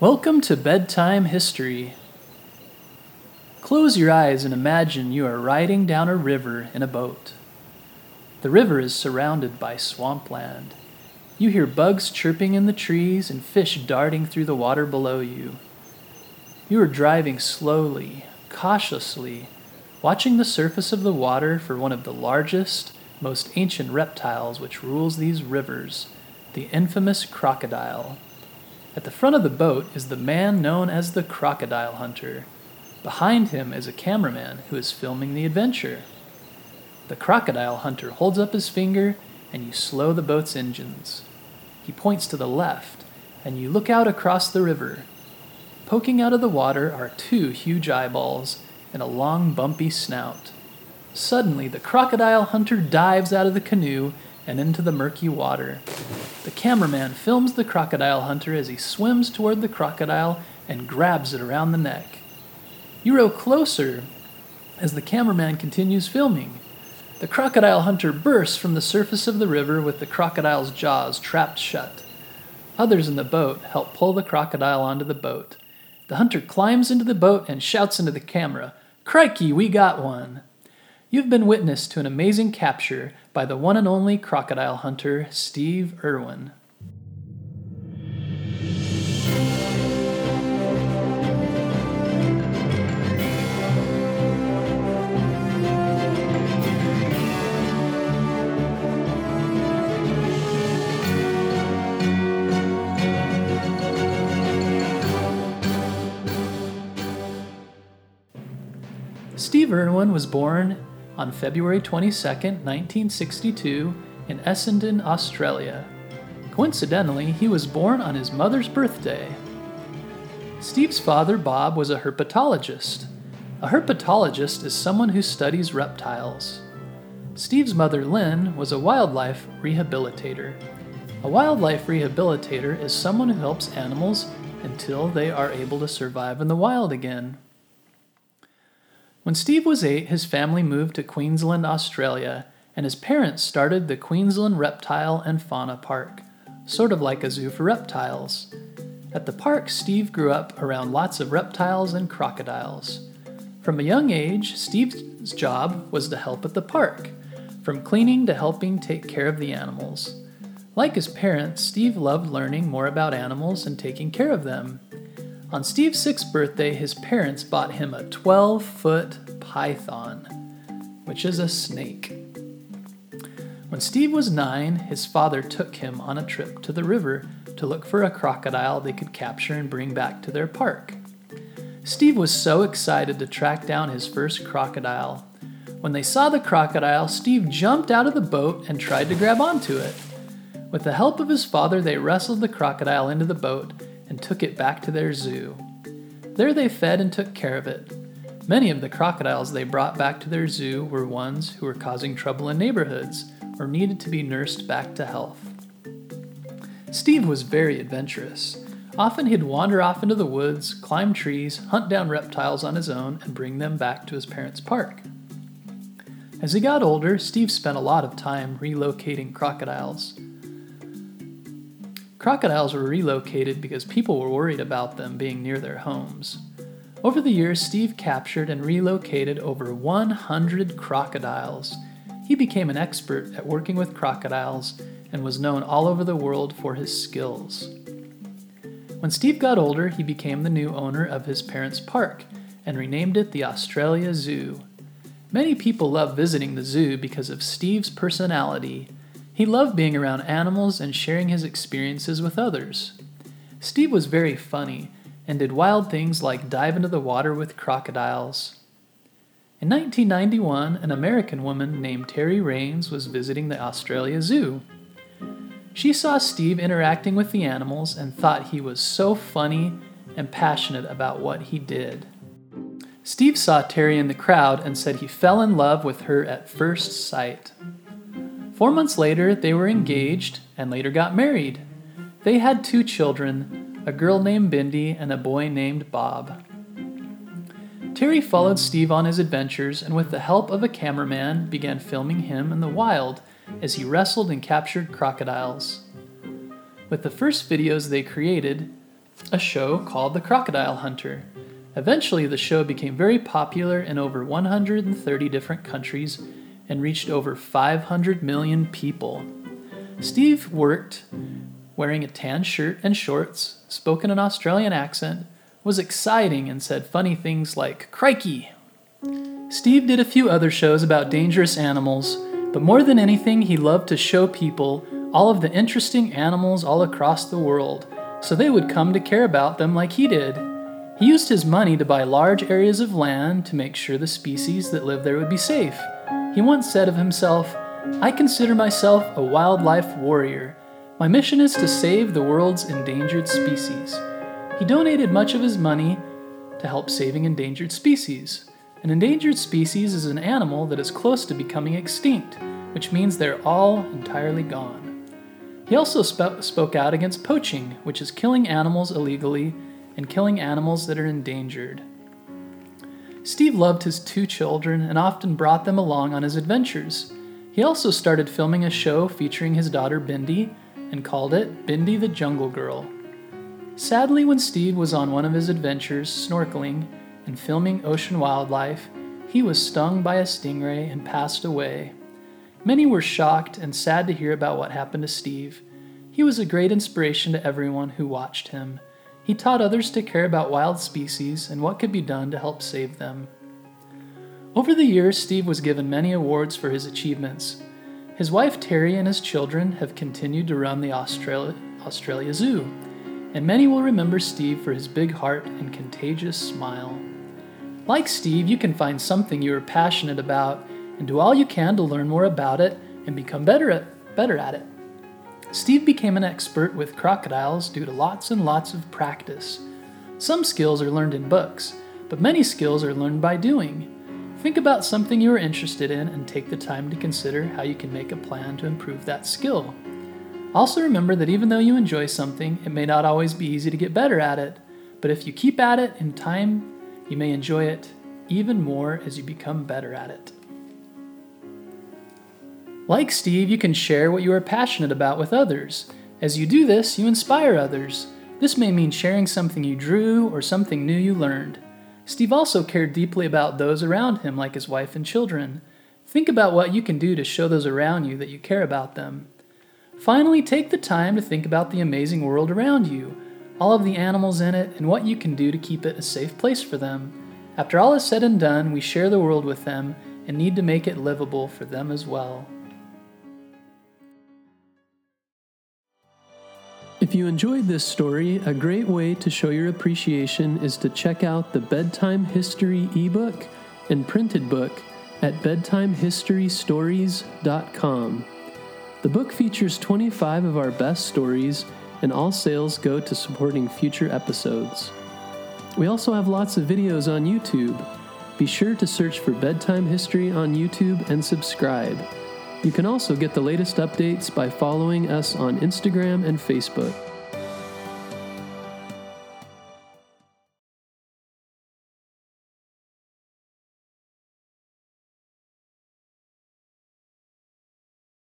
Welcome to Bedtime History. Close your eyes and imagine you are riding down a river in a boat. The river is surrounded by swampland. You hear bugs chirping in the trees and fish darting through the water below you. You are driving slowly, cautiously, watching the surface of the water for one of the largest, most ancient reptiles which rules these rivers, the infamous crocodile. At the front of the boat is the man known as the crocodile hunter. Behind him is a cameraman who is filming the adventure. The crocodile hunter holds up his finger and you slow the boat's engines. He points to the left and you look out across the river. Poking out of the water are two huge eyeballs and a long, bumpy snout. Suddenly, the crocodile hunter dives out of the canoe and into the murky water. The cameraman films the crocodile hunter as he swims toward the crocodile and grabs it around the neck. You row closer as the cameraman continues filming. The crocodile hunter bursts from the surface of the river with the crocodile's jaws trapped shut. Others in the boat help pull the crocodile onto the boat. The hunter climbs into the boat and shouts into the camera, Crikey, we got one! You've been witness to an amazing capture by the one and only crocodile hunter, Steve Irwin. Steve Irwin was born on February 22, 1962, in Essendon, Australia. Coincidentally, he was born on his mother's birthday. Steve's father, Bob, was a herpetologist. A herpetologist is someone who studies reptiles. Steve's mother, Lyn, was a wildlife rehabilitator. A wildlife rehabilitator is someone who helps animals until they are able to survive in the wild again. When Steve was eight, his family moved to Queensland, Australia, and his parents started the Queensland Reptile and Fauna Park, sort of like a zoo for reptiles. At the park, Steve grew up around lots of reptiles and crocodiles. From a young age, Steve's job was to help at the park, from cleaning to helping take care of the animals. Like his parents, Steve loved learning more about animals and taking care of them. On Steve's sixth birthday, his parents bought him a 12 foot python, which is a snake. When Steve was nine, his father took him on a trip to the river to look for a crocodile they could capture and bring back to their park. Steve was so excited to track down his first crocodile. When they saw the crocodile, Steve jumped out of the boat and tried to grab onto it. With the help of his father, they wrestled the crocodile into the boat and took it back to their zoo. There they fed and took care of it. Many of the crocodiles they brought back to their zoo were ones who were causing trouble in neighborhoods or needed to be nursed back to health. Steve was very adventurous. Often he'd wander off into the woods, climb trees, hunt down reptiles on his own, and bring them back to his parents' park. As he got older, Steve spent a lot of time relocating crocodiles. Crocodiles were relocated because people were worried about them being near their homes. Over the years, Steve captured and relocated over 100 crocodiles. He became an expert at working with crocodiles and was known all over the world for his skills. When Steve got older, he became the new owner of his parents' park and renamed it the Australia Zoo. Many people love visiting the zoo because of Steve's personality he loved being around animals and sharing his experiences with others. Steve was very funny and did wild things like dive into the water with crocodiles. In 1991, an American woman named Terri Raines was visiting the Australia Zoo. She saw Steve interacting with the animals and thought he was so funny and passionate about what he did. Steve saw Terri in the crowd and said he fell in love with her at first sight. Four months later, they were engaged and later got married. They had two children a girl named Bindi and a boy named Bob. Terri followed Steve on his adventures and, with the help of a cameraman, began filming him in the wild as he wrestled and captured crocodiles. With the first videos they created, a show called The Crocodile Hunter. Eventually, the show became very popular in over 130 different countries and reached over 500 million people. Steve worked wearing a tan shirt and shorts, spoke in an Australian accent, was exciting, and said funny things like, Crikey! Steve did a few other shows about dangerous animals, but more than anything, he loved to show people all of the interesting animals all across the world so they would come to care about them like he did. He used his money to buy large areas of land to make sure the species that lived there would be safe. He once said of himself, I consider myself a wildlife warrior. My mission is to save the world's endangered species. He donated much of his money to help saving endangered species. An endangered species is an animal that is close to becoming extinct, which means they're all entirely gone. He also sp- spoke out against poaching, which is killing animals illegally and killing animals that are endangered. Steve loved his two children and often brought them along on his adventures. He also started filming a show featuring his daughter Bindi and called it Bindi the Jungle Girl. Sadly, when Steve was on one of his adventures snorkeling and filming ocean wildlife, he was stung by a stingray and passed away. Many were shocked and sad to hear about what happened to Steve. He was a great inspiration to everyone who watched him. He taught others to care about wild species and what could be done to help save them. Over the years, Steve was given many awards for his achievements. His wife Terri and his children have continued to run the Australia, Australia Zoo, and many will remember Steve for his big heart and contagious smile. Like Steve, you can find something you are passionate about and do all you can to learn more about it and become better at, better at it. Steve became an expert with crocodiles due to lots and lots of practice. Some skills are learned in books, but many skills are learned by doing. Think about something you are interested in and take the time to consider how you can make a plan to improve that skill. Also, remember that even though you enjoy something, it may not always be easy to get better at it, but if you keep at it in time, you may enjoy it even more as you become better at it. Like Steve, you can share what you are passionate about with others. As you do this, you inspire others. This may mean sharing something you drew or something new you learned. Steve also cared deeply about those around him, like his wife and children. Think about what you can do to show those around you that you care about them. Finally, take the time to think about the amazing world around you, all of the animals in it, and what you can do to keep it a safe place for them. After all is said and done, we share the world with them and need to make it livable for them as well. If you enjoyed this story, a great way to show your appreciation is to check out the Bedtime History ebook and printed book at bedtimehistorystories.com. The book features 25 of our best stories, and all sales go to supporting future episodes. We also have lots of videos on YouTube. Be sure to search for Bedtime History on YouTube and subscribe. You can also get the latest updates by following us on Instagram and Facebook.